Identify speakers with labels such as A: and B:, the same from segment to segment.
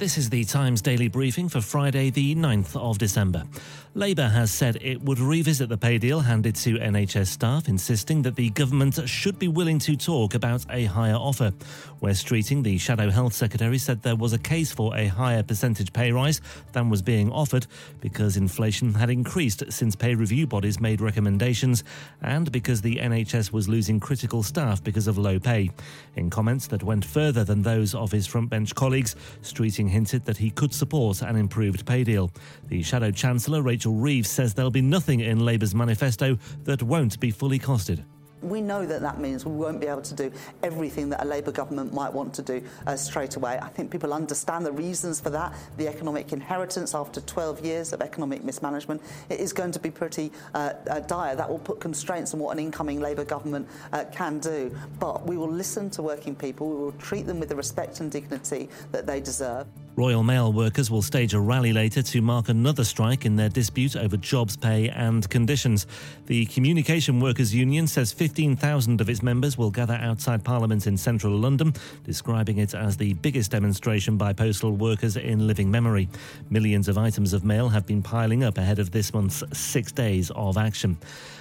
A: This is the Times daily briefing for Friday, the 9th of December. Labour has said it would revisit the pay deal handed to NHS staff, insisting that the government should be willing to talk about a higher offer. Wes Streeting, the Shadow Health Secretary, said there was a case for a higher percentage pay rise than was being offered because inflation had increased since pay review bodies made recommendations and because the NHS was losing critical staff because of low pay. In comments that went further than those of his frontbench colleagues, Streeting hinted that he could support an improved pay deal. The Shadow Chancellor, Rachel Reeves says there'll be nothing in Labour's manifesto that won't be fully costed.
B: We know that that means we won't be able to do everything that a Labour government might want to do uh, straight away. I think people understand the reasons for that. The economic inheritance after 12 years of economic mismanagement it is going to be pretty uh, uh, dire. That will put constraints on what an incoming Labour government uh, can do. But we will listen to working people. We will treat them with the respect and dignity that they deserve.
A: Royal Mail workers will stage a rally later to mark another strike in their dispute over jobs, pay, and conditions. The Communication Workers Union says 15,000 of its members will gather outside Parliament in central London, describing it as the biggest demonstration by postal workers in living memory. Millions of items of mail have been piling up ahead of this month's six days of action.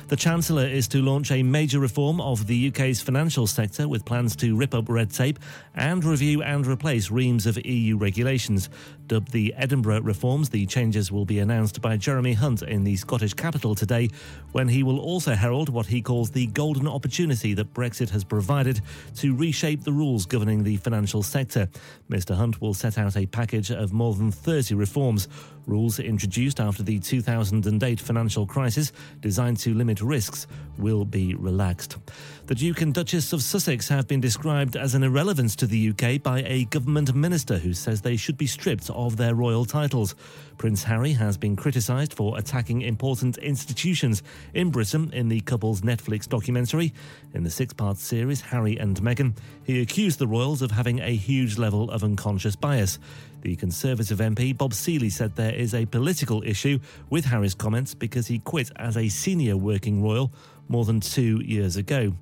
A: The Chancellor is to launch a major reform of the UK's financial sector with plans to rip up red tape and review and replace reams of EU regulations conditions Dubbed the Edinburgh reforms, the changes will be announced by Jeremy Hunt in the Scottish capital today, when he will also herald what he calls the golden opportunity that Brexit has provided to reshape the rules governing the financial sector. Mr. Hunt will set out a package of more than 30 reforms. Rules introduced after the 2008 financial crisis, designed to limit risks, will be relaxed. The Duke and Duchess of Sussex have been described as an irrelevance to the UK by a government minister who says they should be stripped of their royal titles. Prince Harry has been criticised for attacking important institutions in Britain in the couple's Netflix documentary. In the six part series, Harry and Meghan, he accused the royals of having a huge level of unconscious bias. The Conservative MP Bob Seely said there is a political issue with Harry's comments because he quit as a senior working royal more than two years ago.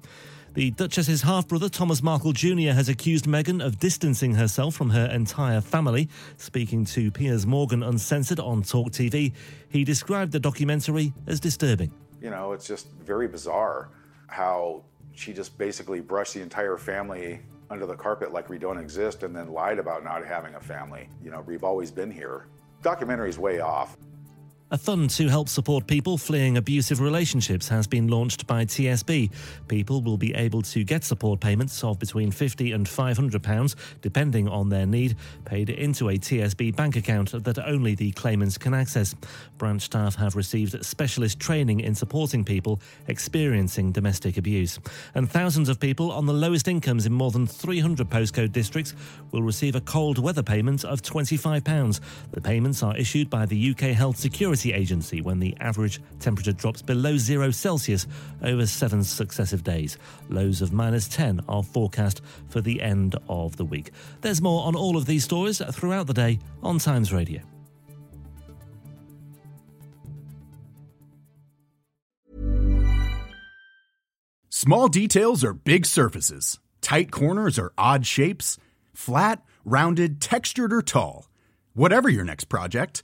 A: The Duchess's half brother, Thomas Markle Jr., has accused Meghan of distancing herself from her entire family. Speaking to Piers Morgan Uncensored on Talk TV, he described the documentary as disturbing.
C: You know, it's just very bizarre how she just basically brushed the entire family under the carpet like we don't exist and then lied about not having a family. You know, we've always been here. Documentary's way off.
A: A fund to help support people fleeing abusive relationships has been launched by TSB. People will be able to get support payments of between 50 and 500 pounds depending on their need paid into a TSB bank account that only the claimants can access. Branch staff have received specialist training in supporting people experiencing domestic abuse. And thousands of people on the lowest incomes in more than 300 postcode districts will receive a cold weather payment of 25 pounds. The payments are issued by the UK Health Security Agency when the average temperature drops below zero Celsius over seven successive days. Lows of minus 10 are forecast for the end of the week. There's more on all of these stories throughout the day on Times Radio.
D: Small details are big surfaces, tight corners are odd shapes, flat, rounded, textured, or tall. Whatever your next project,